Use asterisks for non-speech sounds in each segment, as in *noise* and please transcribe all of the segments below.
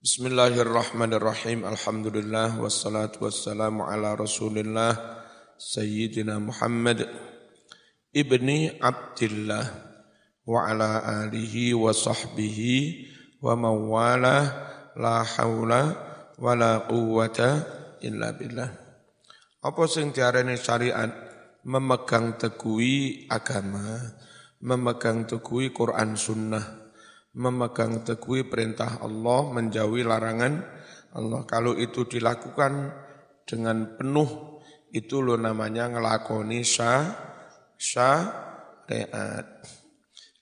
Bismillahirrahmanirrahim. Alhamdulillah wassalatu wassalamu ala Rasulillah Sayyidina Muhammad ibni Abdullah wa ala alihi wa sahbihi wa mawala la haula wa la quwwata illa billah. Apa sing diarani syariat? Memegang teguhi agama, memegang teguhi Quran sunnah memegang teguh perintah Allah, menjauhi larangan Allah. Kalau itu dilakukan dengan penuh, itu lo namanya ngelakoni syah, syariat.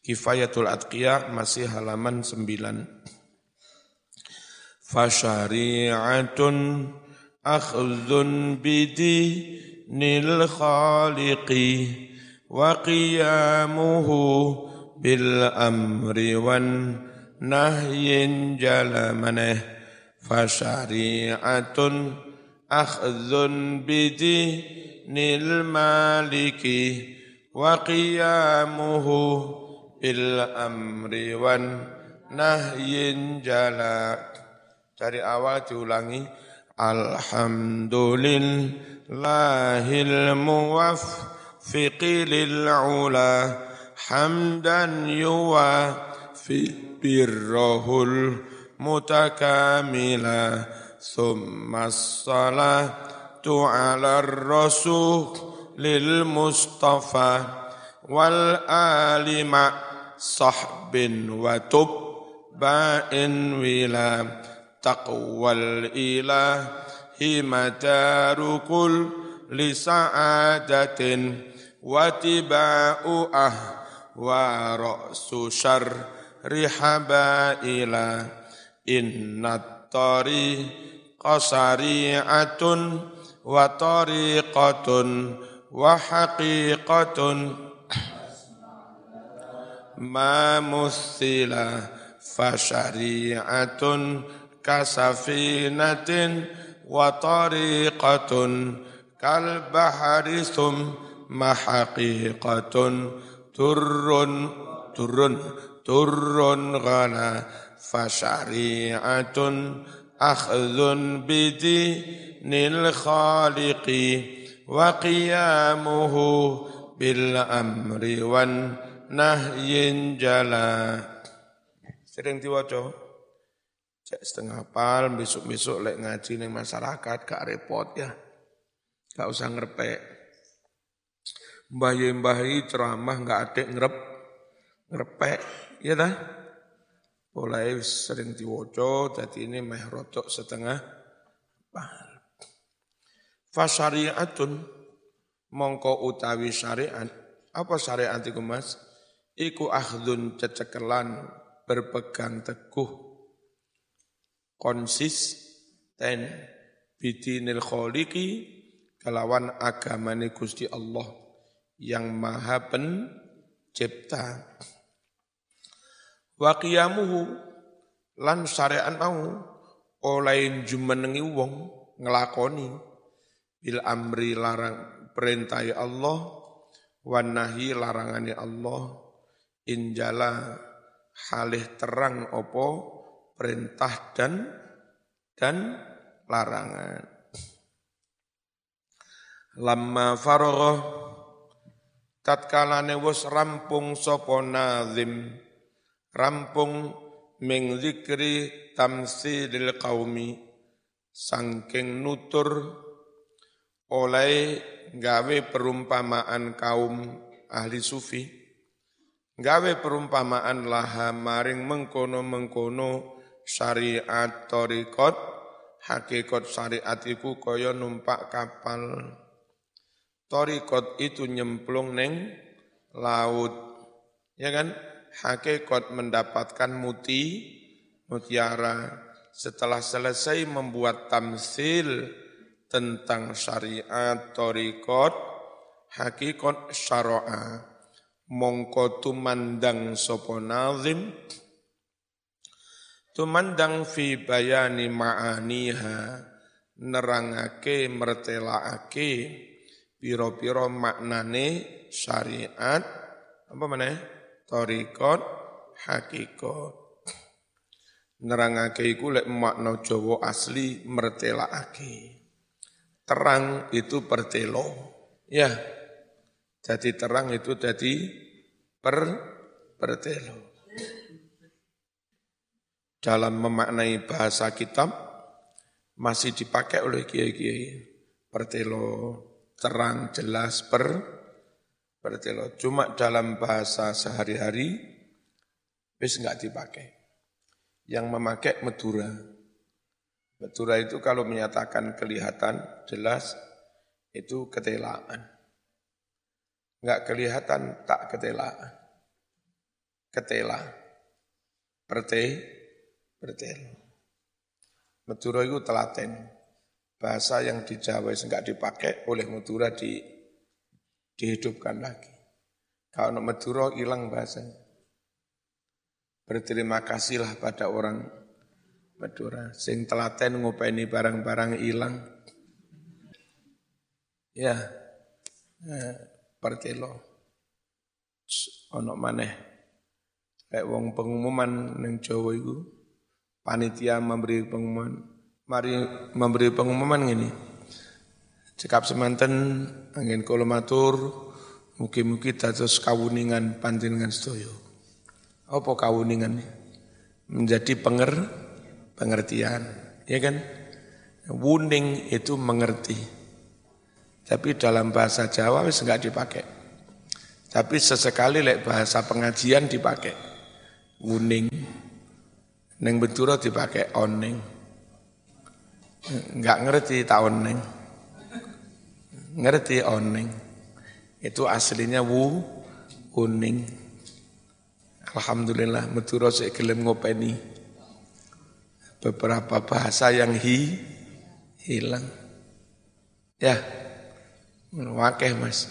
Kifayatul Atqiyah masih halaman 9. Fasyari'atun akhdhun bidinil khaliqi wa qiyamuhu bil amri wan nahyin jala maneh fasyari'atun akhdhun bidi nil maliki wa qiyamuhu bil amri wan nahyin jala. Cari awal diulangi alhamdulillahil muwaffiqi ula hamdan yuwafi birrahul mutakamila thummas salatu ala rasul lil mustafa wal alima sahbin wa tub ba'in wila taqwal ilahi matarukul li sa'adatin wa tiba'u ah ra'su syarri habaila. Inna tari qasari'atun wa tariqatun wa haqiqatun. Ma musila fa syari'atun kasafinatin wa tariqatun kal bahari summa haqiqatun turun turun turun ghala fasyari'atun akhdhun bidinil khaliqi wa qiyamuhu bil amri wan nahyin jala. Sering diwaca cek setengah pal besok-besok lek ngaji ning masyarakat gak repot ya. Gak usah ngerpek Mbah-mbah ceramah nggak ada ngerep, ngerepek, ya dah. Mulai sering diwoco, jadi ini meh rotok setengah pahal. Fasyariatun mongko utawi syariat. Apa syariat itu mas? Iku akhdun cecekelan berpegang teguh konsis ten bidinil kholiki kelawan agamane Gusti Allah yang maha pencipta. Wa qiyamuhu lan syariat mau oleh jumenengi wong ngelakoni bil amri larang perintah Allah wan nahi Allah injala halih terang opo perintah dan dan larangan. Lama faragha tatkalane wis rampung sapa nazim? Rampung ming zikri tamsilil qaumi. Sangking nutur oleh gawe perumpamaan kaum ahli sufi. Gawe perumpamaan laha maring mengkono-mengkono syariat torikot hakikat syariat iku kaya numpak kapal Torikot itu nyemplung neng laut. Ya kan? Hakikat mendapatkan muti, mutiara. Setelah selesai membuat tamsil tentang syariat torikot, hakikat syara'a. Mongko tumandang sopo nazim, tumandang fi bayani ma'aniha, nerangake mertelaake, piro-piro maknane syariat apa mana torikot hakikat Nerangake iku lek makna Jawa asli mertelakake. Terang itu pertelo. Ya. Jadi terang itu jadi per pertelo. Dalam memaknai bahasa kitab masih dipakai oleh kiai-kiai. Pertelo terang jelas per pertelo. Cuma dalam bahasa sehari-hari wis enggak dipakai yang memakai Madura. Madura itu kalau menyatakan kelihatan jelas itu ketelaan. Enggak kelihatan tak ketelaan. Ketela. Perte, pertel. Madura itu telaten. Bahasa yang di Jawa enggak dipakai oleh Madura di dihidupkan lagi. Kalau Madura hilang bahasanya. Berterima kasihlah pada orang Madura sing telaten ngopeni barang-barang hilang. Ya, eh, pertelo. Ono maneh. Kayak wong pengumuman neng Jawa itu, panitia memberi pengumuman, mari memberi pengumuman ini. Cekap semanten angin kolomatur, mugi-mugi dados kawuningan panjenengan sedaya. Apa kawuningan? Menjadi penger, pengertian. Ya kan? Wuning itu mengerti. Tapi dalam bahasa Jawa wis enggak dipakai. Tapi sesekali lek bahasa pengajian dipakai. Wuning. Neng benturo dipakai oning. Enggak ngerti tak oning. Ngerti oning. Itu aslinya wu, kuning. Alhamdulillah Madura saya gelem ngopeni beberapa bahasa yang hi, hilang. Ya, wakeh mas.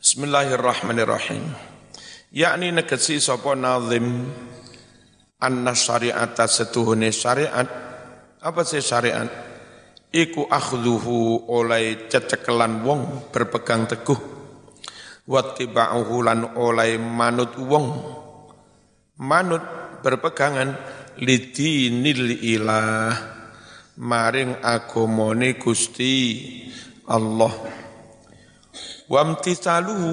Bismillahirrahmanirrahim. Yakni negesi sapa nazim anna syari'ata setuhune syariat. Apa sih syariat? Iku akhdhuhu oleh cecekelan wong berpegang teguh. Wattiba'uhu lan oleh manut wong. Manut berpegangan lidinil ilah. Maring agamane Gusti Allah. Wamtisaluhu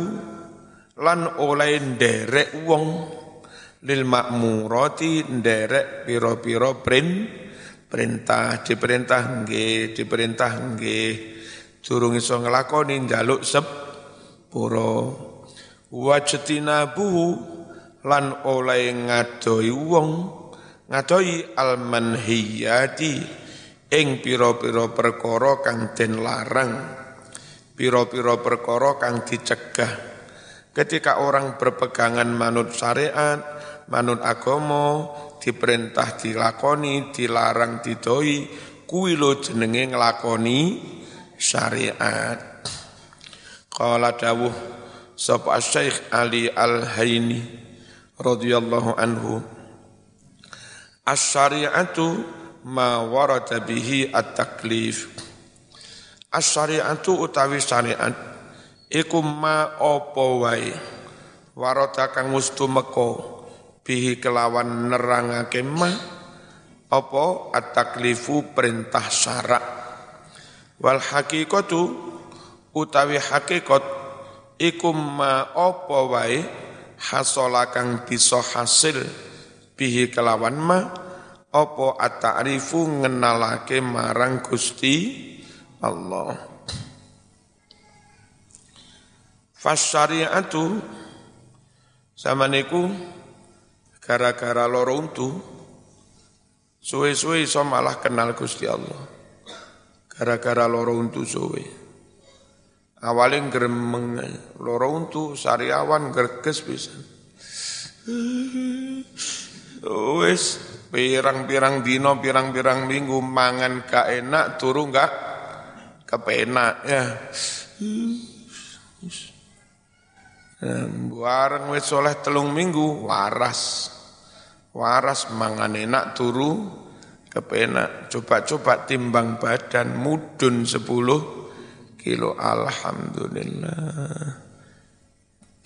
lan oleh nderek wong lil makmurati nderek pira-pira prin perintah diperintah nggih diperintah nggih. Durung iso nglakoni njaluk sep pura wajtinabuhu lan oleh ngadoi wong ngadoi almanhiyati ing pira-pira perkara kang den larang pira-pira perkara kang dicegah. Ketika orang berpegangan manut syariat manut agama diperintah dilakoni dilarang didoi kuwi lo jenenge nglakoni syariat. Qala dawuh sapa Syekh Ali Al-Haini radhiyallahu anhu As-syari'atu ma warada bihi at-taklif. As-syari'atu utawi syariat iku ma apa wae? Warada kang mustu meko bihi kelawan nerangake ma apa? At-taklifu perintah syarak. Wal haqiqatu utawi hakikat iku ma apa wae hasala kang bisa hasil bihi kelawan ma apa at-ta'rifu ngenalake marang Gusti Allah. Fasyariatu sama niku gara-gara loro untu suwe-suwe iso malah kenal Gusti Allah gara-gara loro untu suwe Awalnya gremeng loro untu sariawan gerges bisa. Wes pirang-pirang dino, pirang-pirang minggu mangan gak enak, turu gak kepenak ya. Bareng wes soleh telung minggu waras. Waras mangan enak turu kepenak. Coba-coba timbang badan mudun sepuluh kilo alhamdulillah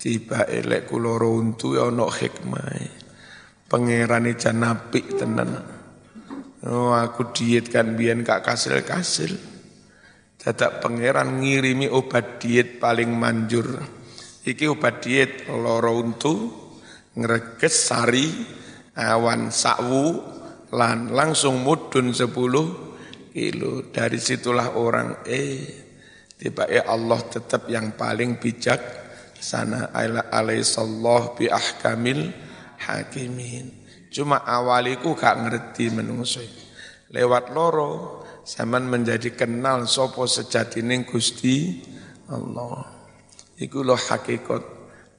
Tiba elek kuloro untu ya ono hikmah. Pangeran jan apik tenan. Oh aku diet kan biyen kak kasil-kasil. Dadak pangeran ngirimi obat diet paling manjur. Iki obat diet loro untu ngreges sari awan sakwu lan langsung mudun 10 kilo. Dari situlah orang eh tiba eh Allah tetap yang paling bijak sana alaihissallah bi ahkamil hakimin. Cuma awaliku gak ngerti menungso. Lewat loro zaman menjadi kenal sopo sejatine Gusti Allah. Iku loh hakikat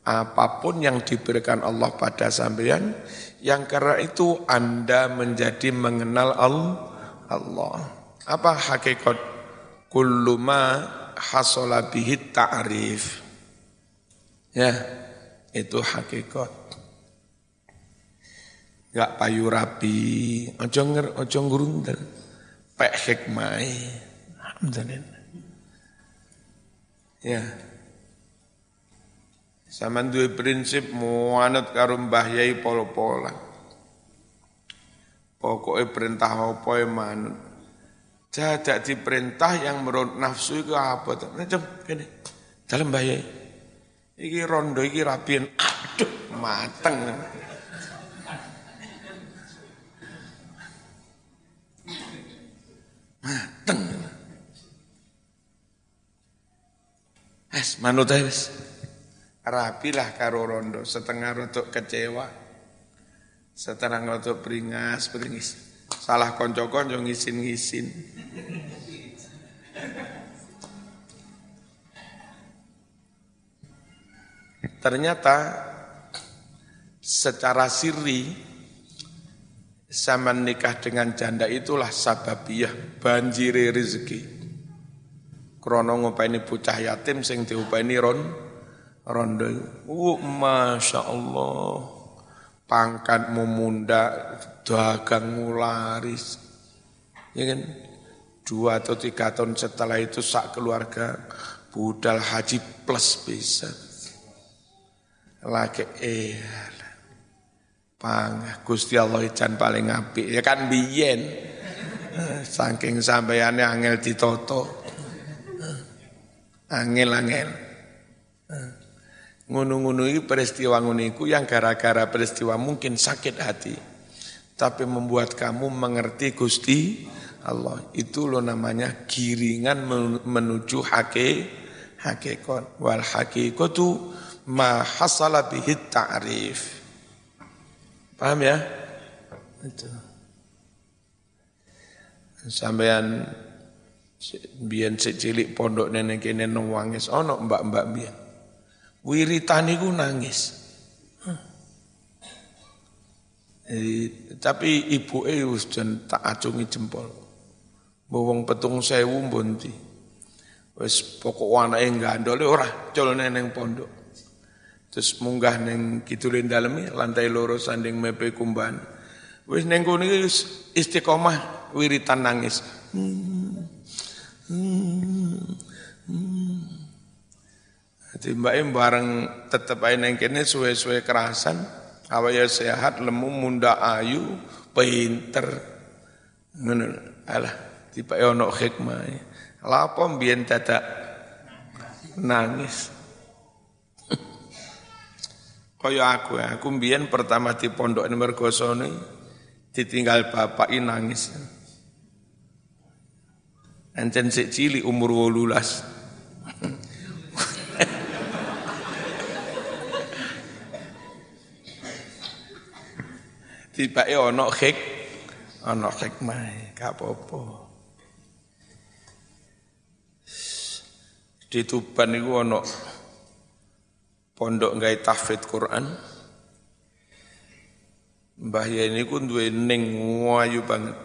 apa pun yang diberikan Allah pada sampean yang karena itu Anda menjadi mengenal Allah. Apa hakikat kullu ma hasala bihi ta'rif. Ya, itu hakikat. Gak payu rapi, ojo nger, ojo ngurundel. Pek hikmai. Alhamdulillah. Ya. Sama dua prinsip muanut karo Mbah Yai polo-pola. Pokoknya perintah apa yang manut. Jadak diperintah yang menurut nafsu itu apa? Macam gini. Dalam Mbah Yai. Iki rondo iki rapian. Aduh, mateng. Mateng. Es manut es rapilah karo rondo, setengah rotok kecewa, setengah rotok beringas, beringis. Salah konco-konco ngisin-ngisin. Ternyata secara siri sama nikah dengan janda itulah sababiyah banjiri rezeki. Krono ngopeni bocah yatim sing diupeni ron rondo uh, masya Allah pangkatmu munda dagangmu laris ya kan? Dua atau tiga tahun setelah itu sak keluarga budal haji plus bisa. Lagi eh pang Gusti Allah ijan paling apik. Ya kan biyen? Saking sampeyannya angel ditoto angel angel Ngono-ngono ini peristiwa nguniku yang gara-gara peristiwa mungkin sakit hati. Tapi membuat kamu mengerti Gusti Allah. Itu lo namanya giringan menuju hake, hakikat. Wal hakikatu ma hasala ta'rif. Paham ya? Itu. Sampean biyen cilik pondok nenek kene nangis ono mbak-mbak biyen Wiritan itu nangis. tapi ibu wis jan tak acungi jempol. Bawang petung sewu bonti. Wis pokok anake gandole ora col neneng pondok. Terus munggah neng kidulin dalemi lantai loro sanding mepe kumban. Wis neng kono istiqomah wiritan nangis. Hmm. Hmm. Hmm. Jadi mbak bareng tetep aja neng kene suwe-suwe kerasan, awalnya sehat, lemu, munda ayu, pinter. Ngono alah, tiba ono hikmah. Lapo mbiyen dadak nangis. *laughs* Kaya aku ya, aku mbiyen pertama di pondok ini mergosone ditinggal bapak nangis. Encen sik cilik umur 18. Tibake ana hik ana hikmah gak apa-apa. Di Tuban iku ana pondok gawe tahfidz Quran. Mbah Yeni ku duwe ning wayu banget.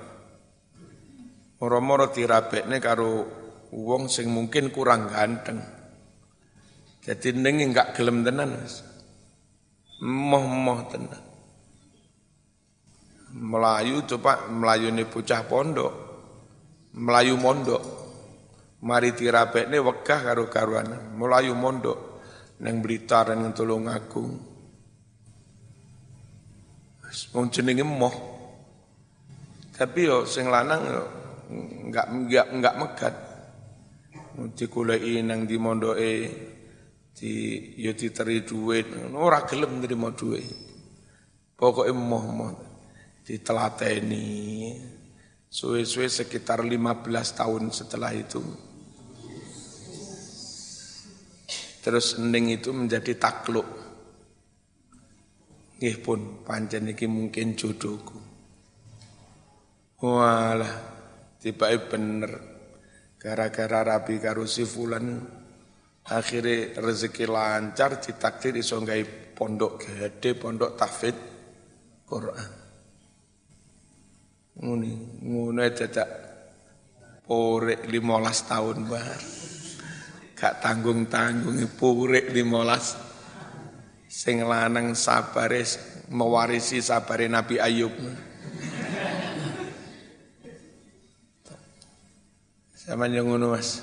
Moro-moro dirabekne karo wong sing mungkin kurang ganteng. Jadi ning enggak gelem tenan moh-moh tenan Melayu coba Melayu ini bocah pondok, Melayu mondok. Mari tirabek ini wegah karo karuan, Melayu mondok. neng Blitar neng Tulungagung. Wong jenenge moh. Tapi yo sing lanang yo enggak enggak enggak megat. Digoleki nang di mondoke di yo diteri dhuwit, ora gelem nrimo dhuwit. Pokoke moh-moh ditelateni. Suwe-suwe sekitar 15 tahun setelah itu. Terus ending itu menjadi takluk. Nggih pun pancen iki mungkin jodohku. Walah, tiba bener. Gara-gara rabi karo si fulan akhirnya rezeki lancar ditakdir iso pondok gede, pondok tahfidz Quran. Nguni, ngune dadak porek 15 tahun bar gak tanggung-tanggung purik limolas. Sing lanang sabare mewarisi sabare Nabi Ayub. Sama yang ngono mas.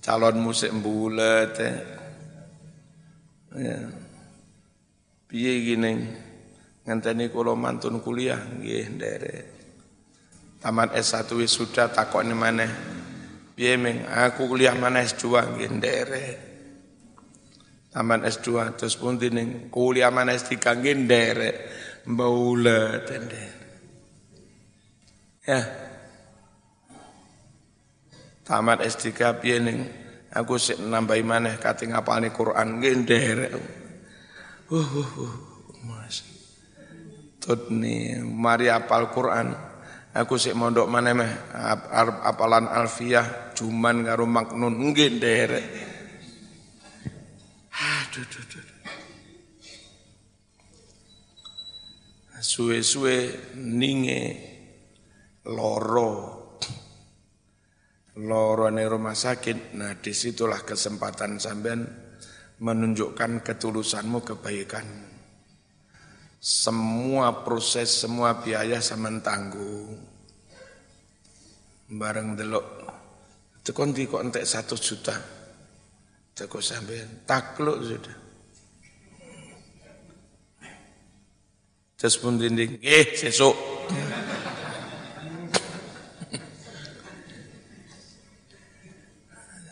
Calon musik bulet ya. ya. piye gini ngenteni kula mantun kuliah nggih nderek taman S1 wis sudah takokne maneh Piye meng aku kuliah mana S2 nggih nderek. Taman S2 terus pun ning kuliah mana S3 nggih nderek. Mbaulet nderek. Ya. Taman S3 piye ning aku sik nambahi maneh kate ngapalne Quran nggih nderek. Uh, uh, uh, Mas. Tut nih, mari apal Quran. Aku sik mondok mana meh apalan alfiah cuman karo maknun nggih nderek. Aduh duh duh. Suwe-suwe ninge loro loro nih rumah sakit. Nah di situlah kesempatan sampean menunjukkan ketulusanmu kebaikan semua proses, semua biaya sama tanggung. Bareng delok, tekon di kok entek satu juta. Teko sampean takluk sudah. Terus pun dinding, eh sesuk.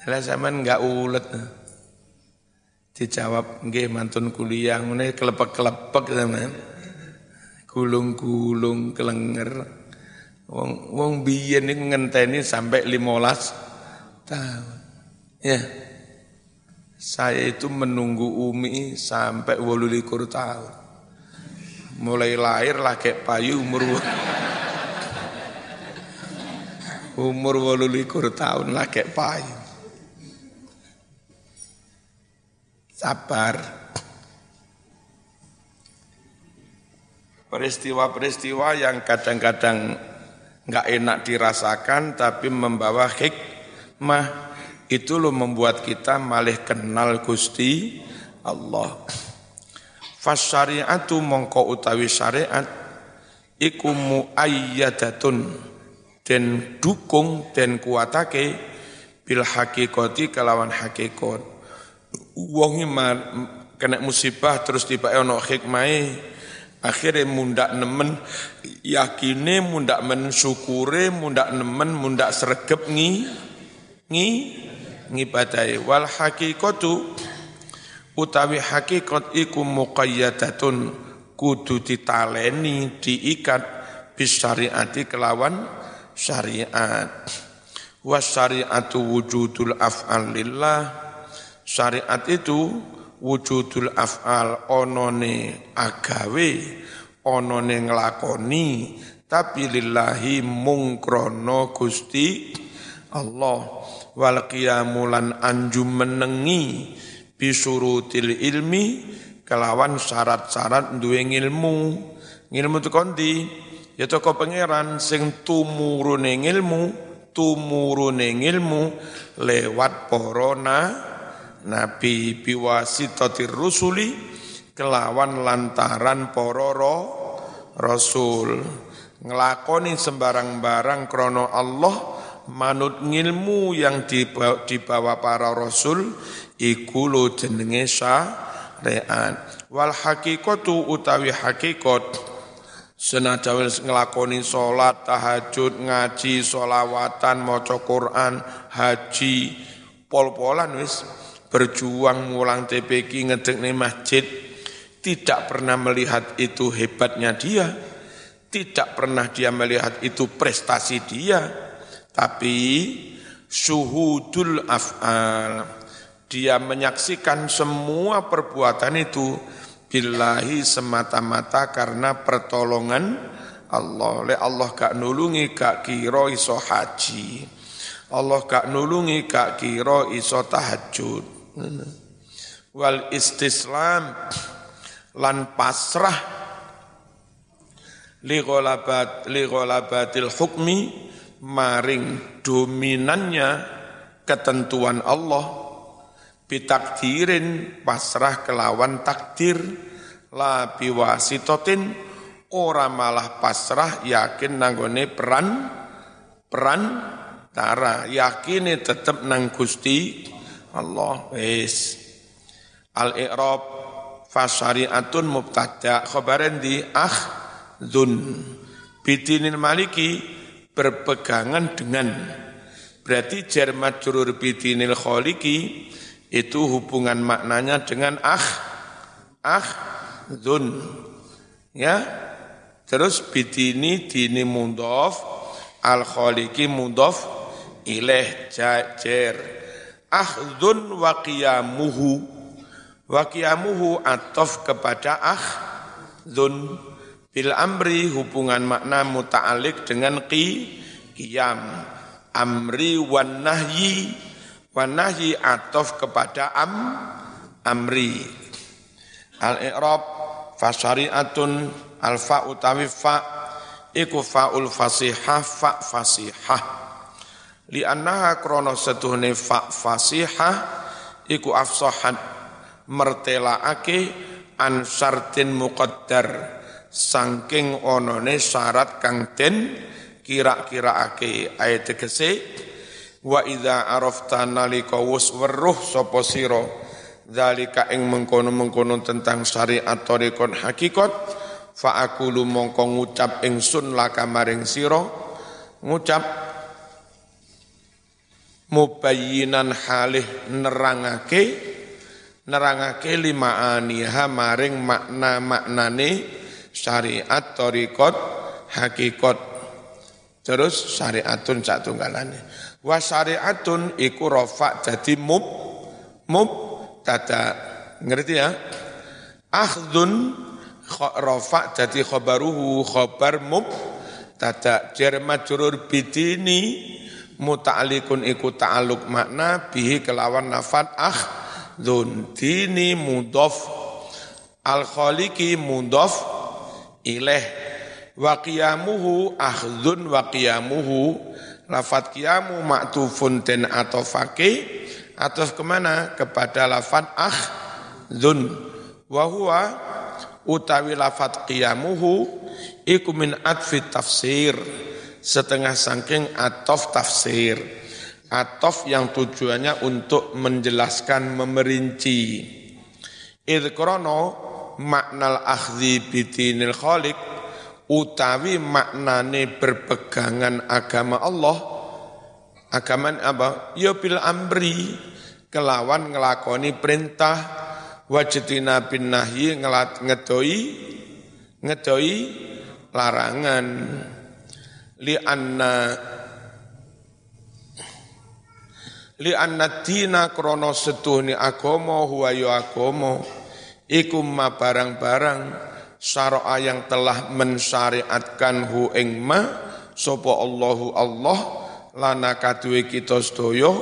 Lah sampean enggak ulet. Dijawab, nggih mantun kuliah, ngene kelepek-kelepek sampean. Gulung-gulung kelenger. Wong wong biyen niku ngenteni sampai 15 tahun. Ya. Saya itu menunggu Umi sampai wolu likur tahun. Mulai lahir lah kayak payu umur *laughs* umur wolu likur tahun lah kayak payu. Sabar. Peristiwa-peristiwa yang kadang-kadang nggak enak dirasakan tapi membawa hikmah itu lo membuat kita malih kenal Gusti Allah. Fas syariatu mongko utawi syariat iku muayyadatun den dukung den kuatake bil hakikati kelawan hakikat wonge kena musibah terus tiba ono hikmai akhirnya mundak nemen yakine mundak men syukure mundak nemen mundak sregep ngi ngi ngibadai wal hakikatu utawi hakikat iku muqayyadatun kudu ditaleni diikat bis syariati kelawan syariat. Was syariatu wujudul af'al lillah Syariat itu wujudul af'al onone agawe, onone nglakoni, tapi lillahi mungkrono Gusti Allah. Wal qiyamulan anjum menengi bisurutil ilmi kelawan syarat-syarat duwe ilmu ilmu itu konti ya toko pangeran sing tumurune ilmu tumurune ilmu lewat porona nabi biwasitatir rusuli kelawan lantaran pororo rasul. Ngelakoni sembarang barang krono Allah manut ngilmu yang dibawa, dibawa para rasul iku lo jenenge syariat. Wal hakikatu utawi hakikat. Senajan nglakoni salat tahajud ngaji solawatan maca Quran haji pol-polan wis berjuang mulang TPK ngedekne masjid tidak pernah melihat itu hebatnya dia tidak pernah dia melihat itu prestasi dia tapi suhudul af'al dia menyaksikan semua perbuatan itu billahi semata-mata karena pertolongan Allah. Le Allah gak nulungi gak kira iso haji. Allah gak nulungi gak kira iso tahajud. Wal istislam lan pasrah li ghalabat li hukmi maring dominannya ketentuan Allah bitakdirin pasrah kelawan takdir la biwasitotin ora malah pasrah yakin nanggone peran peran tara yakini tetep nang Gusti Allah. Wis. Al i'rab fasyariatun mubtada. Khabaren di dzun bidinin maliki berpegangan dengan. Berarti jar majrur bidinil khaliki itu hubungan maknanya dengan ah ah zun ya. Terus bidini dini mundof al khaliki mundof ileh jajer zun wa qiyamuhu. Wa qiyamuhu atof kepada zun bil amri hubungan makna muta'alik dengan qi qiyam. Amri wan nahyi. Wanahi atof kepada am amri. Al-i'rab fasyari'atun alfa utawi fa. Iku faul fasihah fa fasihah. Li annaha krono setuhne fa fasihah iku afsahat mertelaake an syartin muqaddar sangking onone syarat kang den kira-kiraake. Ayat tegese wa idza arafta nalika wus weruh sapa sira zalika ing mengkono-mengkono tentang syariat tariqon hakikat fa aqulu mongko ngucap ingsun laka maring sira. Ngucap mubayyinan halih nerangake nerangake lima aniha maring makna-maknane syariat tariqat hakikat terus syariatun sak tunggalane Wa syariatun iku rafa jadi mub mub tada. Ngerti ya? Akhdun rafa jadi khabaruhu khabar mub tada. Jar majrur bidini muta'alikun iku ta'aluk makna bihi kelawan nafat akhdun dini mudhof. Al khaliqi mudhof ilaih wa qiyamuhu akhdun wa qiyamuhu. Lafat kiamu maktufun den atau fakih atau ke mana? Kepada lafat ah zun wahwa utawi lafat qiyamuhu iku min atfi tafsir setengah sangking atof tafsir. Atof yang tujuannya untuk menjelaskan memerinci. Idkrono maknal akhzi bitinil khalik utawi maknane berpegangan agama Allah agama apa? Ya bil amri kelawan ngelakoni perintah wajitina bin nahyi ngelat ngedoi ngedoi larangan li anna li anna dina krono setuhni agomo huwa ya agomo. Ikum ma barang-barang syara'a yang telah mensyariatkan hu ing ma sapa Allahu Allah lana kaduwe kita sedaya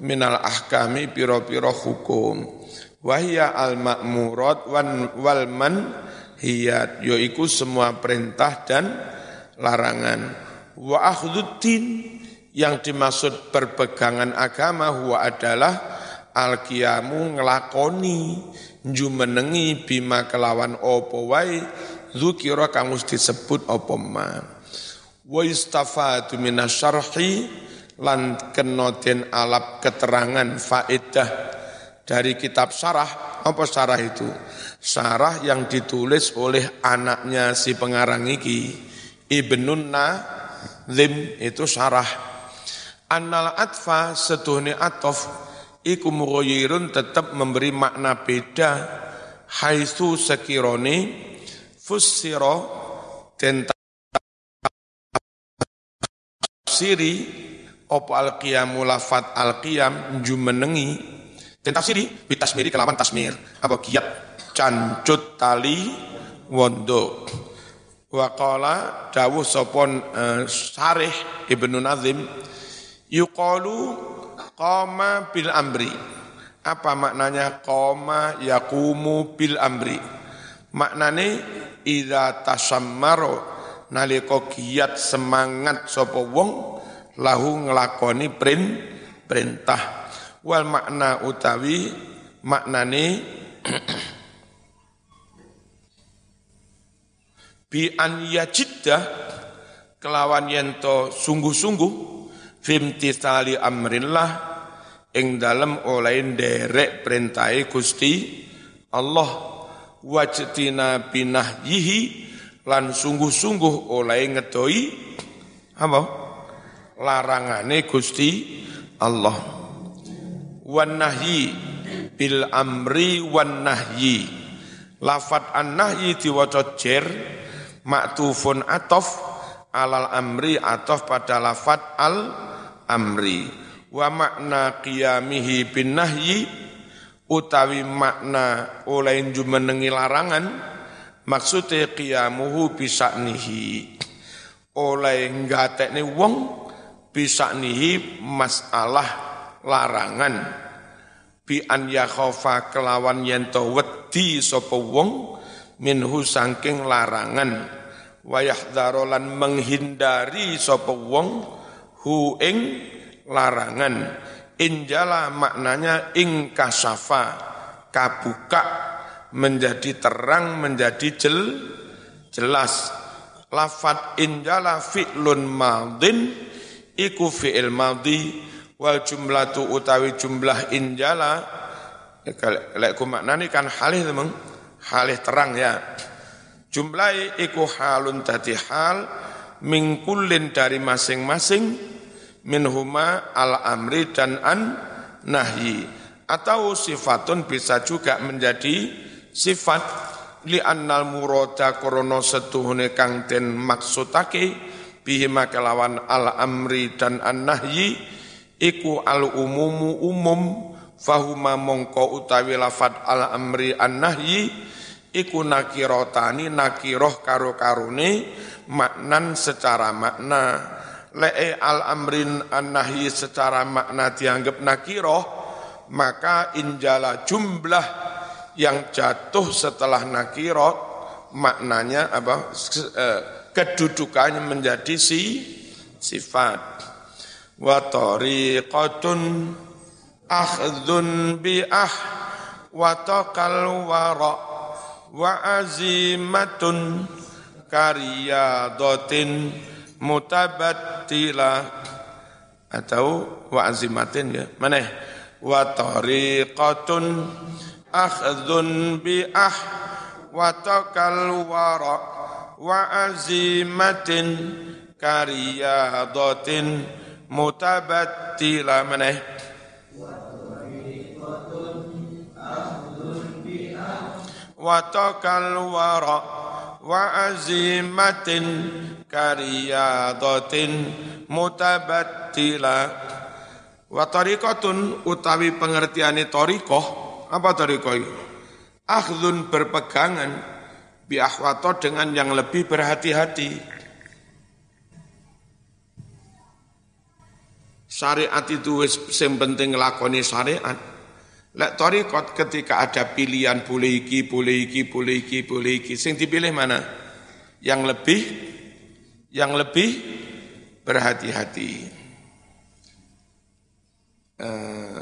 minal ahkami pira-pira hukum. Wahya al ma'murat wan wal man hiyat yaiku semua perintah dan larangan wa akhduddin yang dimaksud berpegangan agama huwa adalah al-qiyamu ngelakoni jumenengi bima kelawan opo wae zukira kang disebut opo ma wa istafatu minasyarhi lan kena den alap keterangan faedah dari kitab Sarah. Apa Sarah itu? Sarah yang ditulis oleh anaknya si pengarang iki Ibnun Nazim itu Sarah. Annal atfa setuhni atof iku mughayyirun tetap memberi makna beda. Haitsu sekirone fussira den tafsiri opo al-qiyamu lafat al-qiyam jumenengi den tafsiri bitasmiri kelawan tasmir. Apa kiat cancut tali wondo Waqala dawuh sopon uh, Sarih Ibnu Nazim yuqalu qama bil amri. Apa maknanya qama yakumu bil amri? Maknane idza tasammaro nalika giat semangat sapa wong lahu nglakoni perintah. Wal makna utawi maknane *clears throat* bi an yajidda kelawan yento sungguh-sungguh fimtithali amrillah ing dalem oleh derek perintahe Gusti Allah. Wajtina binahyihi lan sungguh-sungguh oleh ngedoi apa? Larangane Gusti Allah. Wan nahyi bil amri wan nahyi. Lafat an nahyi diwaca jer maktufun atof alal amri atof pada lafat al amri. Wa makna qiyamihi bin nahyi utawi makna oleh jumenengi larangan maksudnya qiyamuhu bisaknihi. Oleh ngatekne wong bisaknihi masalah larangan. Bi an yakhofa kelawan yento wedi sapa wong minhu sangking larangan. Wayah darolan menghindari sapa wong hu ing larangan. Injala maknanya ing kasafa kabuka menjadi terang menjadi jel jelas. Lafat injala fi'lun madin iku fi'il madhi. Wal jumlatu utawi jumlah injala lek maknani kan halih temeng halih terang ya. Jumlahi iku halun tadi hal mingkulin dari masing-masing minhuma al amri dan an nahyi atau sifatun bisa juga menjadi sifat li annal murada korono setuhune kang den maksudake bihima kelawan al amri dan an nahyi iku al umumu umum fahuma mongko utawi lafat al amri an nahyi iku nakirotani nakiroh karo karune maknan secara makna. Le'e al amrin an nahi secara makna dianggap nakiroh maka injala jumlah yang jatuh setelah nakirot maknanya apa? Eh, kedudukannya menjadi si sifat. Wa tariqatun akhdhun bi ah wa taqal wara' wa azimatun kariyadatin mutabattila. Atau wa azimatin ya. Mana? Wa tariqatun akhdhun bi ah wa takal wara wa azimatin kariyadatin mutabattila. Mana? watakal wara wa azimatin kariyadatin mutabattila wa tariqatun utawi pengertiane tariqah apa tariqah itu? Akhdun berpegangan bi ahwato dengan yang lebih berhati-hati. Syariat itu yang penting lakoni syariat Lek torikot ketika ada pilihan boleh iki, boleh iki, boleh iki, boleh iki. Sing dipilih mana? Yang lebih, yang lebih berhati-hati. Uh,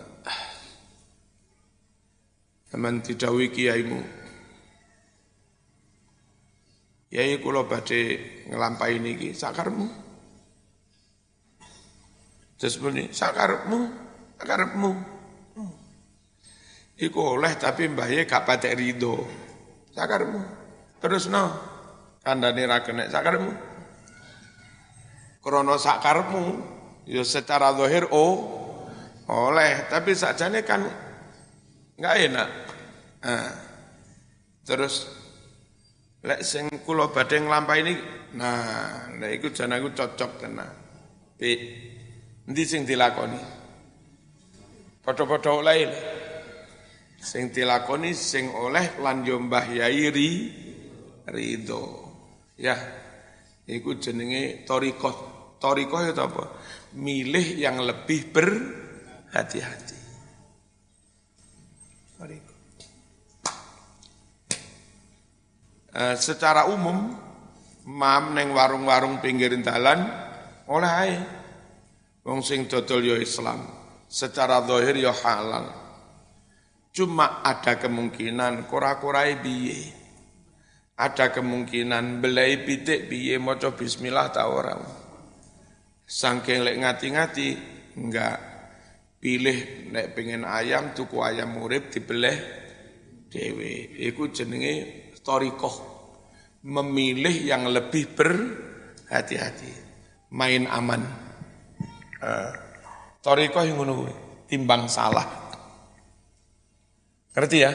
Teman didawi kiaimu. Yai kula badhe ngelampai niki sakarmu. Terus sakarmu, sakarmu. Iku oleh tapi mbahye gak patek rido. Sakarmu. Terus no. Kandane ra kena sakarmu. Krono sakarmu ya secara zahir oh oleh tapi sajane kan nggak enak. Nah, terus lek sing kula badhe nglampahi ini nah lek iku jan aku cocok tenan. Pi endi sing dilakoni? Padha-padha oleh sing dilakoni sing oleh lan yo Mbah Yai ri ridho. Ya, iku jenenge torikoh. Torikoh itu apa? Milih yang lebih berhati-hati. Uh, secara umum, mam neng warung-warung pinggirin dalan oleh ae. Wong sing dodol yo Islam. Secara zahir yo halal. Cuma ada kemungkinan kura-kurai biye ada kemungkinan belai pitik biye maca bismillah ta ora. Sangking lek ngati-ngati enggak pilih nek pengen ayam tuku ayam urip dibeleh dewe. Iku jenenge torikoh. Memilih yang lebih berhati-hati. Main aman. Uh, torikoh yang ngono timbang salah. Ngerti ya?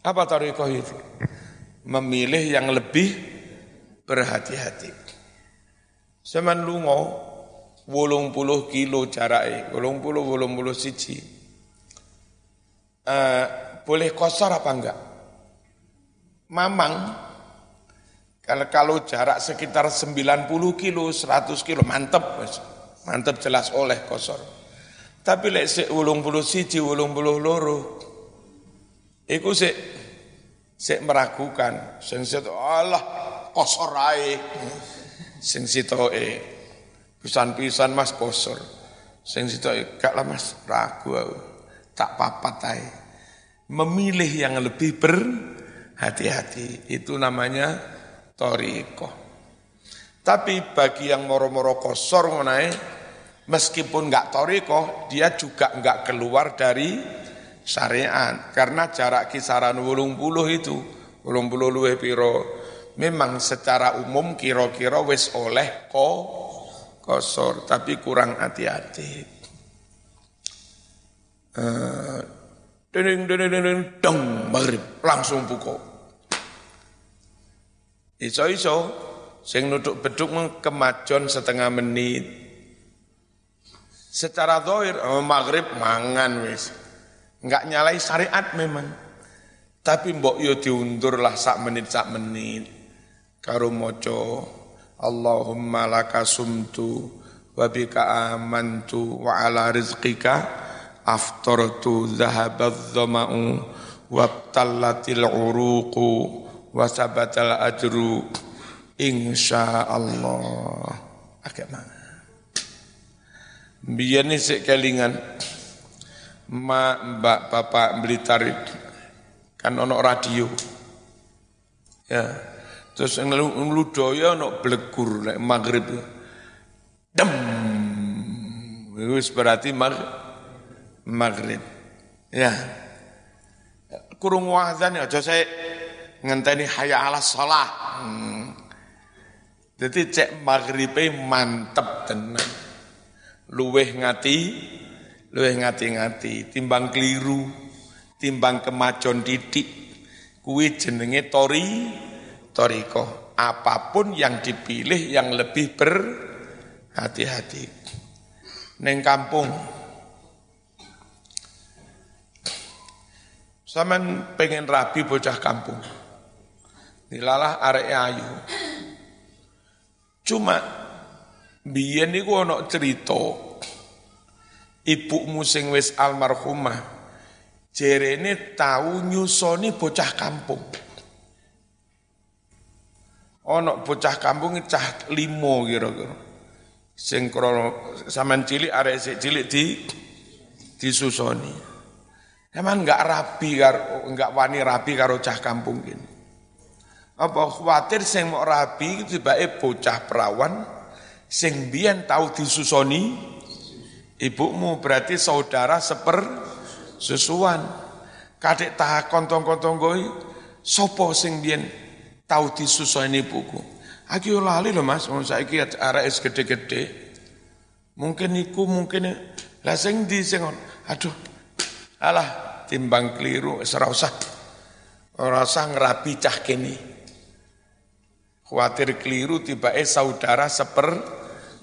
Apa torikoh itu? memilih yang lebih berhati-hati. Seman lungo, wolong puluh kilo jarak, wolong puluh, wolong puluh siji. Uh, boleh kosor apa enggak? Mamang, kalau, kalau jarak sekitar 90 kilo, 100 kilo, mantep, mantep jelas oleh kosor. Tapi lek se wolong puluh siji, wolong puluh loro, iku se sik meragukan. Sing situ Allah kosor ae. Sing sitoke pisan-pisan Mas kosor. Sing sitoke gak lah Mas ragu aku. Tak papat ae. Memilih yang lebih berhati-hati. Itu namanya toriko tapi bagi yang moro-moro kosor mengenai meskipun nggak toriko dia juga nggak keluar dari syariat. Karena jarak kisaran wulung puluh itu wulung puluh luwe piro. Memang secara umum kira-kira wis oleh ko kosor tapi kurang hati-hati. Uh, deng deng deng dong maghrib langsung pukul iso-iso sing nuduk beduk kemajon setengah menit. Secara doir oh, maghrib mangan wis Enggak nyalai syariat memang. Tapi mbok yo diundur lah sak menit sak menit. Karo moco Allahumma laka sumtu wa bika amantu wa ala rizqika aftartu dhahabadh dhama'u wa tallatil uruqu wa sabatal ajru insyaallah agak mana biar ni kelingan ma mbak bapak beli tarik kan ono radio. Ya. Terus ngeludoyo ono blegur lek maghrib. Dem. Wis berarti mag maghrib. Ya. Kurung wazan aja saya ngenteni haya ala salah hmm. jadi cek maghribe mantep tenan luweh ngati luwih ngati-ngati timbang keliru timbang kemajon titik kuwi jenenge tori toriko. Apa pun yang dipilih yang lebih berhati-hati neng kampung. Saman pengen rabi bocah kampung. Nilalah arek ayu. Cuma biyen niku ana cerita ibumu sing wis almarhumah jerene tahu nyusoni bocah kampung. Ono bocah kampung cah limo kira-kira. Sing krono cilik arek sik cilik di disusoni. Emang enggak rapi karo enggak wani rapi karo cah kampung gini. Apa khawatir sing mau rapi tibake bocah perawan sing biyen tahu disusoni Ibumu berarti saudara seper susuan. kadek tak kontong-kontong gue, sopo sing biyen tau disusoni buku. Aku lali loh mas, saya kira arah es gede-gede. Mungkin iku mungkin lah sing di sing aduh alah timbang keliru ora usah ora usah ngerapi cah kene. Khawatir keliru tiba eh saudara seper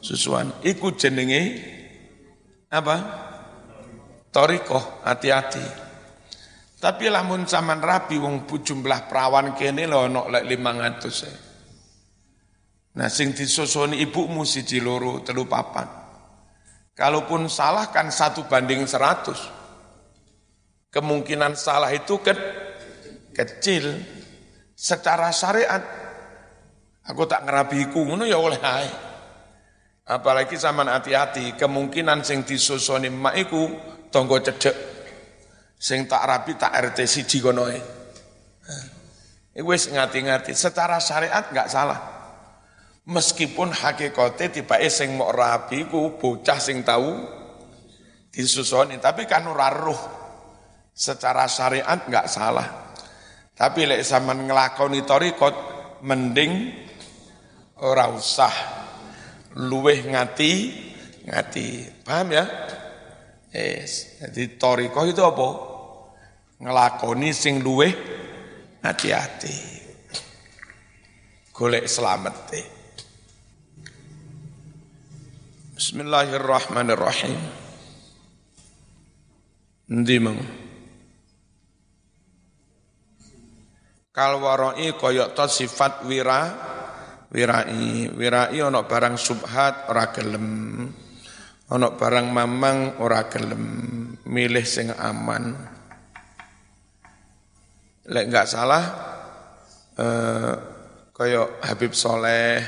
susuan. Iku jenenge apa? Toriko, hati-hati. Tapi lamun zaman rapi wong jumlah perawan kene lho ono lek 500 e. Nah sing disusoni ibumu siji loro telu papat. Kalaupun salah kan satu banding seratus. Kemungkinan salah itu ke, kecil. Secara syariat, aku tak ngerabiku, ngono ya oleh hai. Apalagi zaman hati-hati, kemungkinan sing disusoni mak iku tonggo cedek. Sing tak rapi tak RT siji kono e. Iku wis ngati-ngati, secara syariat enggak salah. Meskipun hakikate tiba sing mau rapi ku bocah sing tahu disusoni, tapi kan ora. Secara syariat nggak salah. Tapi lek zaman ngelakoni torikot mending ora usah luweh ngati ngati. Paham ya? Yes. Jadi toriko itu apa? Ngelakoni sing luweh hati-hati. Golek selamat deh. Bismillahirrahmanirrahim. Endi mong? Kal warai kaya to sifat wira wirai wirai ana barang subhat ora gelem. Ana barang mamang ora gelem. Milih sing aman. Lek enggak salah eh, kaya Habib Soleh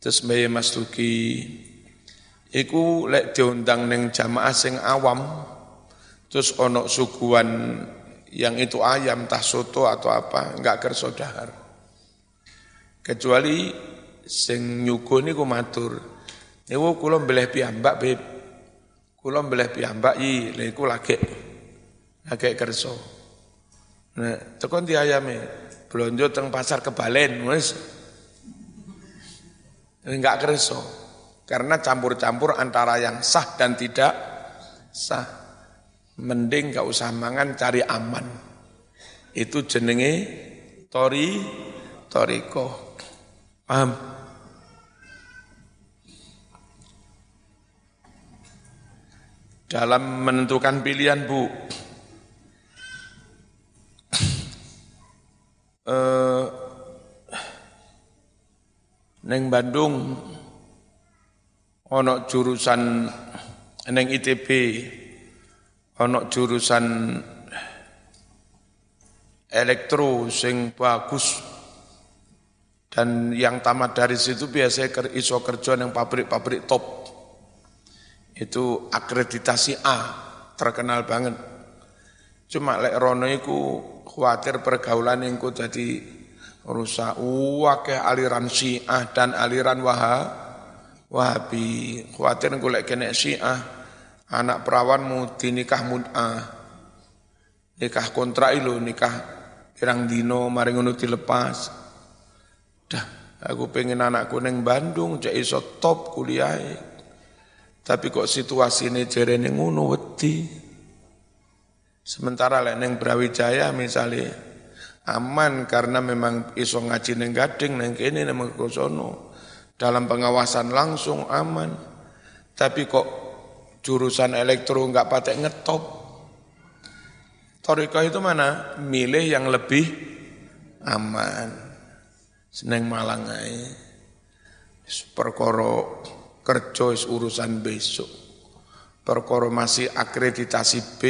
terus Mbah Mas Duki iku lek diundang ning jamaah sing awam terus ono suguhan yang itu ayam tah soto atau apa enggak kerso dahar kecuali sing nyuguh niku matur. Niku kula mbeleh piyambak beb kula mbeleh piyambak yi lha iku lagi lagi kerso nah tekon di ayame? Blonjo teng pasar kebalen wis. Enggak kerso karena campur-campur antara yang sah dan tidak sah. Mending gak usah mangan cari aman. Itu jenenge tori toriko. Paham? Dalam menentukan pilihan bu, *clears throat* eh, Neng Bandung ono jurusan neng ITB ono jurusan elektro sing bagus dan yang tamat dari situ biasanya iso kerja yang pabrik-pabrik top itu akreditasi A terkenal banget cuma lek rono iku khawatir pergaulan yang jadi rusak wakil aliran Syiah dan aliran Wahab Wahabi, khawatir golek kena Syiah, anak perawanmu dinikah mud'ah. Nikah kontrak itu, nikah pirang dino mari ngono dilepas. Dah, aku pengen anakku neng Bandung cek iso top kuliah. Tapi kok situasi ini jerene ngono wedi. Sementara lek neng Brawijaya misalnya aman karena memang iso ngaji neng Gading neng kene neng kosono dalam pengawasan langsung aman. Tapi kok jurusan elektro nggak patek ngetop. Toriko itu mana? Milih yang lebih aman. Seneng malang aja. Perkoro kerja urusan besok. Perkoro masih akreditasi B.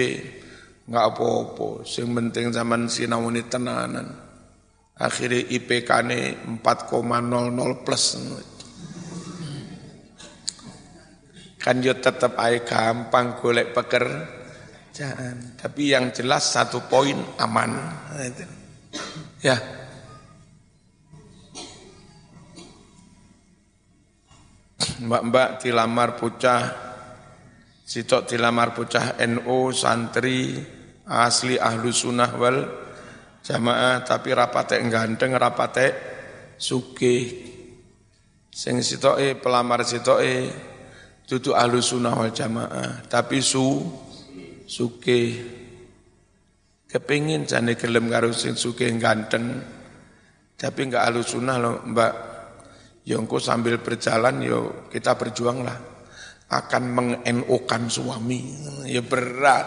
Nggak apa-apa. Yang penting zaman sinawuni tenanan. Akhirnya IPK ini 4,00 plus. Kan yo tetap aja gampang golek pekerjaan. Tapi yang jelas satu poin aman. Ya. Mbak-mbak dilamar bocah, sitok dilamar bocah NU, santri, asli ahlu sunnah wal jamaah tapi rapate ganteng rapate suke sing sitoke pelamar sitoke tutu ahlu sunnah wal jamaah tapi su suke kepingin jane gelem karo sing ganteng tapi enggak ahlu sunnah loh mbak Yongko sambil berjalan yo kita berjuanglah akan mengenokan suami. Ya berat.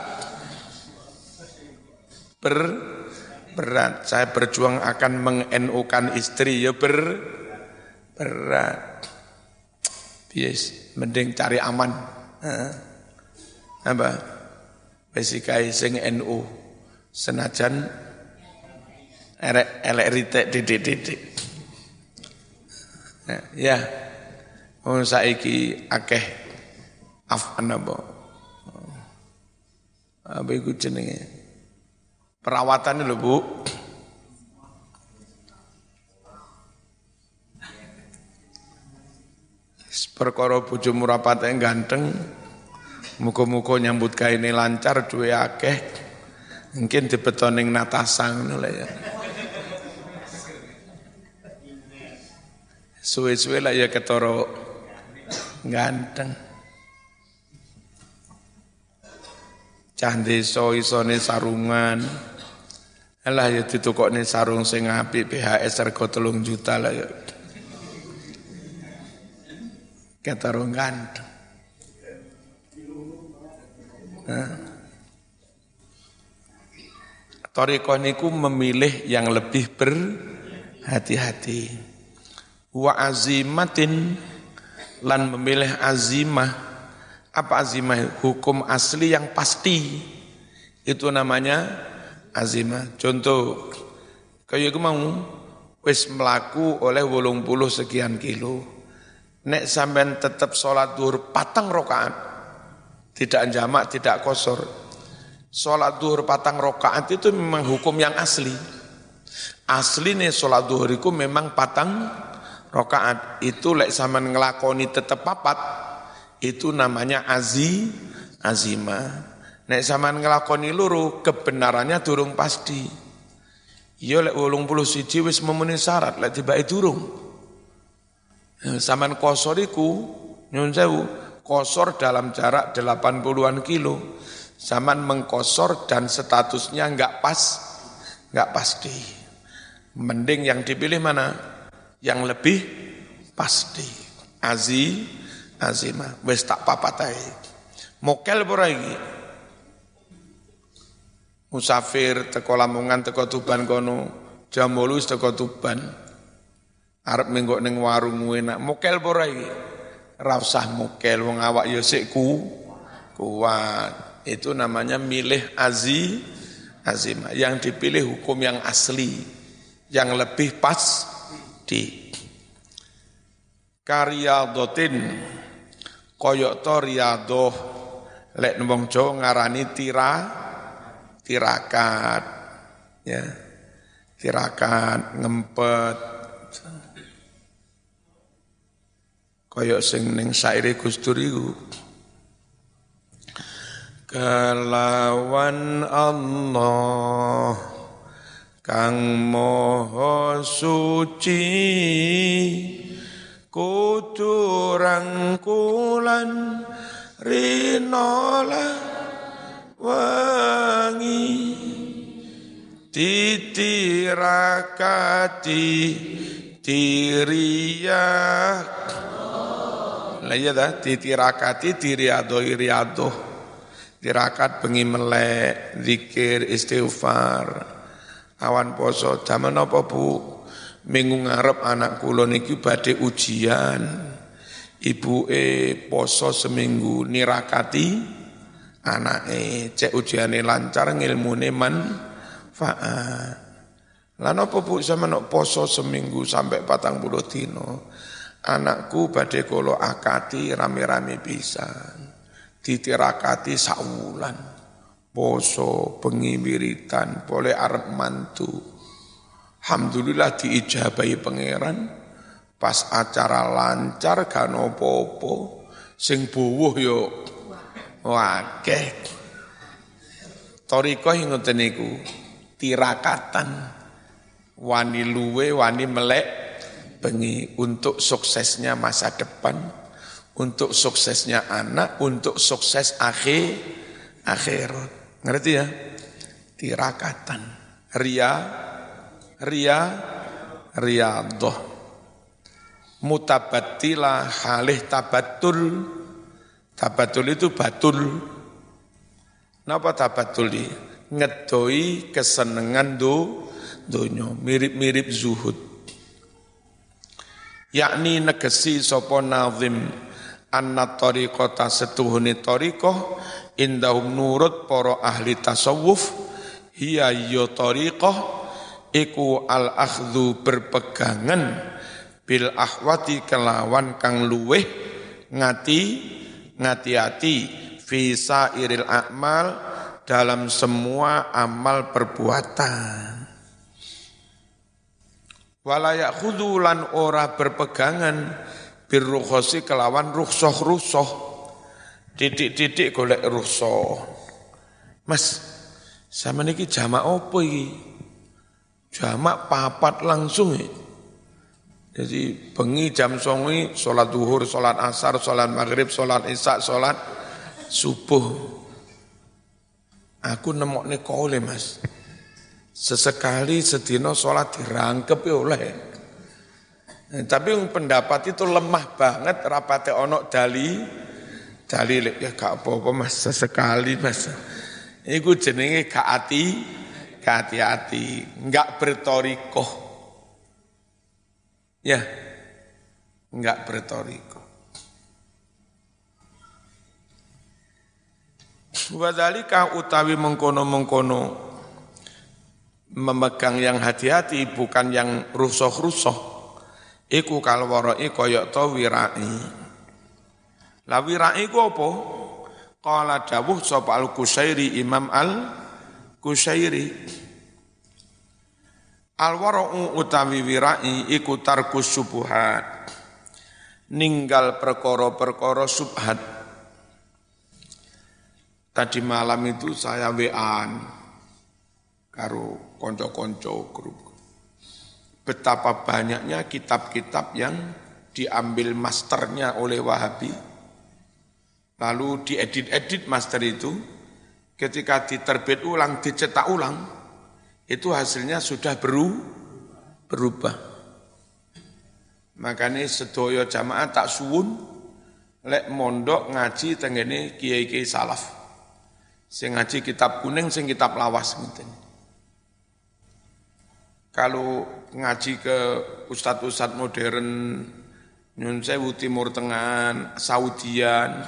Ber berat. Saya berjuang akan mengenokan istri. Ya ber berat. Bias mending cari aman. Apa? Besikai sing NU senajan erek elek ritek didik-didik ya oh saiki akeh afan apa? Apa iku jenenge? Perawatan lho Bu. Perkara bojomu rapate ganteng. Muga-muga nyambut kaine lancar duwe akeh. Mungkin dibetoning natasang ngono ya Suwe-suwe lah ya ketoro ganteng. Cah desa isone sarungan. Alah ya ditukokne sarung sing apik BHS rego telung juta lah ya. Ketoro ganteng. Toriko niku memilih yang lebih berhati-hati wa azimatin lan memilih azimah. Apa azimah? Hukum asli yang pasti. Itu namanya azimah. Contoh kayak aku mau wis melaku oleh wolung puluh sekian kilo. Nek sampean tetap sholat duhur patang rokaat tidak jamak tidak kosor. Sholat duhur patang rokaat itu memang hukum yang asli. Asli nih sholat duhur memang patang rokaat itu lek sampean ngelakoni tetep papat itu namanya azi azima. Nek sampean ngelakoni luru kebenarannya durung pasti. Iya lek 81 wis memenuhi syarat lek tiba durung. Sampean kosor iku nyun sewu kosor dalam jarak 80-an kilo. Zaman mengkosor dan statusnya enggak pas enggak pasti. Mending yang dipilih mana yang lebih pasti. Azi, azima, wis tak papatai. Mokel ora iki? Musafir teko Lamongan teko Tuban kono, jam 8 teko Tuban. Arep menggok ning warung enak. Mokel ora iki? Ra mokel wong awak ya ku kuat. Itu namanya milih azi azima. Yang dipilih hukum yang asli, yang lebih pas di karyadotin koyok to riyadoh lek Jawa ngarani tira tirakat ya. Tirakat ngempet. Koyok sing ning saire Gustur kelawan Allah Kang Moho Suci kudu rangkulan rinola wangi titirakati tiriyak lah iya dah titirakati tiriado iriado tirakat bengi melek zikir istighfar awan poso. Zaman apa Bu? Minggu ngarep anak kula niki badhe ujian. Ibu e poso seminggu nirakati anake. Cek ujiane lancar ngilmune manfaat. Lan apa Bu? Sampeyan poso seminggu sampai patang puluh dino anakku badhe kula akati rame-rame pisan. Ditirakati saulan poso, bengi wiritan, boleh arep mantu. Alhamdulillah diijabahi pangeran. Pas acara lancar gak nopo-opo. Sing buwuh yo wakeh. Toriko ngoten niku tirakatan wani luwe wani melek bengi untuk suksesnya masa depan, untuk suksesnya anak, untuk sukses akhir akhirat. Ngerti ya? Tirakatan. Ria ria riyadhah. Mutabattilah halih tabatul. Tabatul itu batul Napa tabatul di? Ngedoi kesenengan do dunyo mirip-mirip zuhud. Yakni negesi sopo nazim anna tariqata setuhuni tariqah indahum nurut para ahli tasawuf hiya yo ya iku al akhdhu berpegangan bil ahwati kelawan kang luweh ngati ngati-ati fi sairil a'mal dalam semua amal perbuatan. Walayak khudulan ora berpegangan birrukhosi kelawan rukhsoh-rukhsoh. Didik-didik golek rukhsoh. Mas, sama niki jamak opo iki? Jamak papat langsung ya. Jadi bengi jam songi, sholat duhur, sholat asar, sholat maghrib, sholat isya, sholat subuh aku nemok kole mas sesekali sedino sholat dirangkep ya oleh nah, tapi pendapat itu lemah banget rapate onok dali dali ya gak apa-apa mas sesekali mas Iku jenenge gak hati, gak hati-hati, enggak bertorikoh. Ya, enggak bertorikoh. Wadhalika utawi mengkono-mengkono memegang yang hati-hati bukan yang rusoh-rusoh. Iku kalwaroi koyok to wirai. La wirai ku apa? Qala dawuh sapa al-Kusairi Imam al-Kusairi. Al-wara'u utawi wirai iku tarkus subuhat. Ninggal perkara-perkara subhat Tadi malam itu saya WA-an karo konco-konco grup. Betapa banyaknya kitab-kitab yang diambil masternya oleh Wahabi. Lalu diedit-edit master itu, ketika diterbit ulang, dicetak ulang, itu hasilnya sudah beru, berubah. Makanya sedoyo jamaah tak suwun, lek mondok ngaji tenggene kiai-kiai salaf. Sing ngaji kitab kuning, sing kitab lawas ngeten. Kalau ngaji ke ustadz-ustadz modern Nyun Sewu Timur Tengah, Saudian,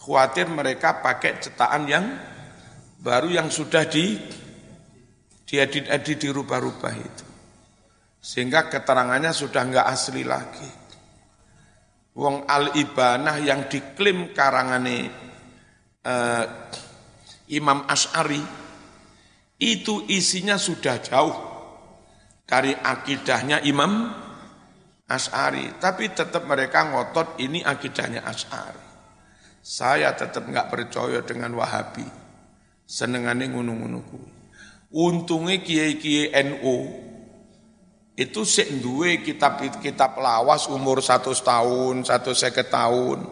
khawatir mereka pakai cetakan yang baru yang sudah di diedit-edit dirubah-rubah itu. Sehingga keterangannya sudah enggak asli lagi. Wong al-ibanah yang diklaim karangane eh, Imam Ash'ari itu isinya sudah jauh dari akidahnya Imam Ash'ari. Tapi tetap mereka ngotot ini akidahnya Ash'ari. Saya tetap nggak percaya dengan Wahabi. Senengane ngunu-ngunu Untungnya kiai-kiai NU itu sik duwe kitab-kitab lawas umur satu tahun, satu seket tahun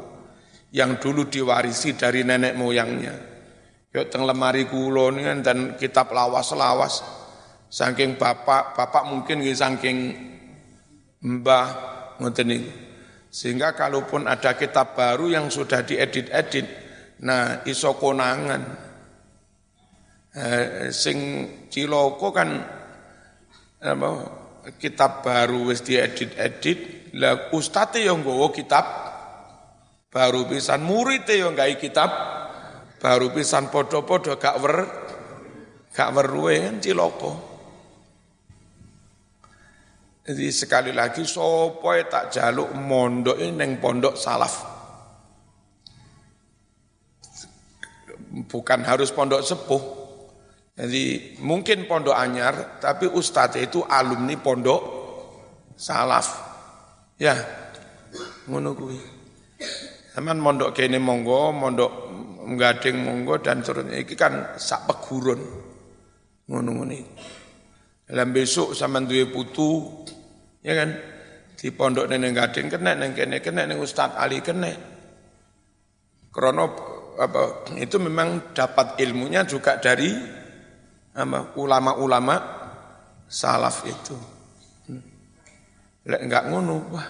yang dulu diwarisi dari nenek moyangnya. Yuk teng lemari kula kan dan kitab lawas-lawas. Saking bapak, bapak mungkin saking mbah ngoten niku. Sehingga kalaupun ada kitab baru yang sudah diedit-edit, nah iso konangan. Eh, sing ciloko kan apa, kitab baru wis diedit-edit, lah ustate yang nggawa kitab baru pisan murid yang gawe kitab baru pisan podo-podo gak wer gak weruwe kan ciloko. Jadi sekali lagi sopo tak jaluk mondok ini neng pondok salaf. Bukan harus pondok sepuh. Jadi mungkin pondok anyar, tapi ustadz itu alumni pondok salaf. Ya, ngono kuwi. Mondok kene monggo, mondok nggading monggo dan turunnya iki kan sak pegurun ngono-ngono dalam besok sama duwe putu ya kan? Di pondok neneng gading kena neng kene kena neng Ustad Ali kena. Krono apa itu memang dapat ilmunya juga dari ulama-ulama salaf itu. Hmm. lek enggak ngono wah.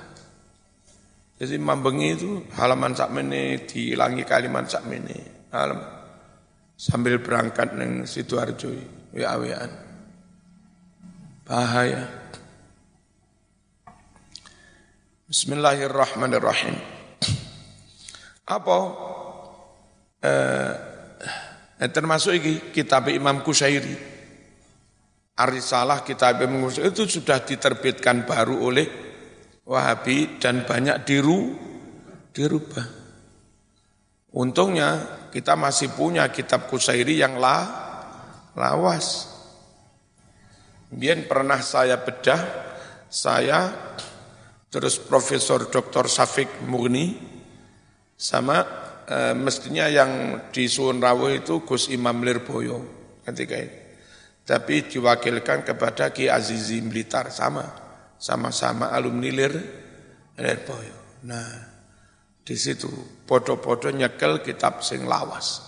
Jadi mambengi itu halaman sak mene dilangi kalimat sak mene. Alam. Sambil berangkat neng Sidoarjo wa-waan bahaya Bismillahirrahmanirrahim apa eh, eh, termasuk ini kitab Imam Kusairi Arisalah kitab Imam Kusairi itu sudah diterbitkan baru oleh Wahabi dan banyak diru dirubah. Untungnya kita masih punya kitab Kusairi yang la, lawas. Biar pernah saya bedah, saya terus Profesor Dr. Safik Murni sama e, mestinya yang di Suwon Rawu itu Gus Imam Lirboyo ketika ini. Tapi diwakilkan kepada Ki Azizi Blitar sama sama-sama alumni lir Lirboyo. Nah, di situ podo-podo nyekel kitab sing lawas.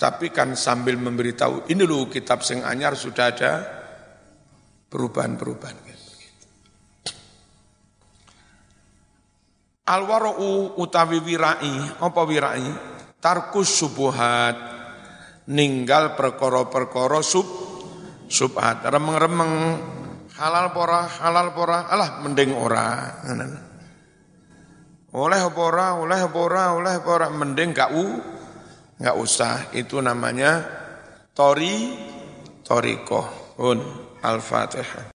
Tapi kan sambil memberitahu, ini loh kitab sing anyar sudah ada perubahan-perubahan. Alwaru utawi wirai, apa wirai? Tarkus subuhat, ninggal perkoro-perkoro sub, subhat, remeng-remeng halal pora, halal pora, alah mending ora. Oleh pora, oleh pora, oleh pora, mending gak u, gak usah. Itu namanya tori, toriko. Un, al-fatihah.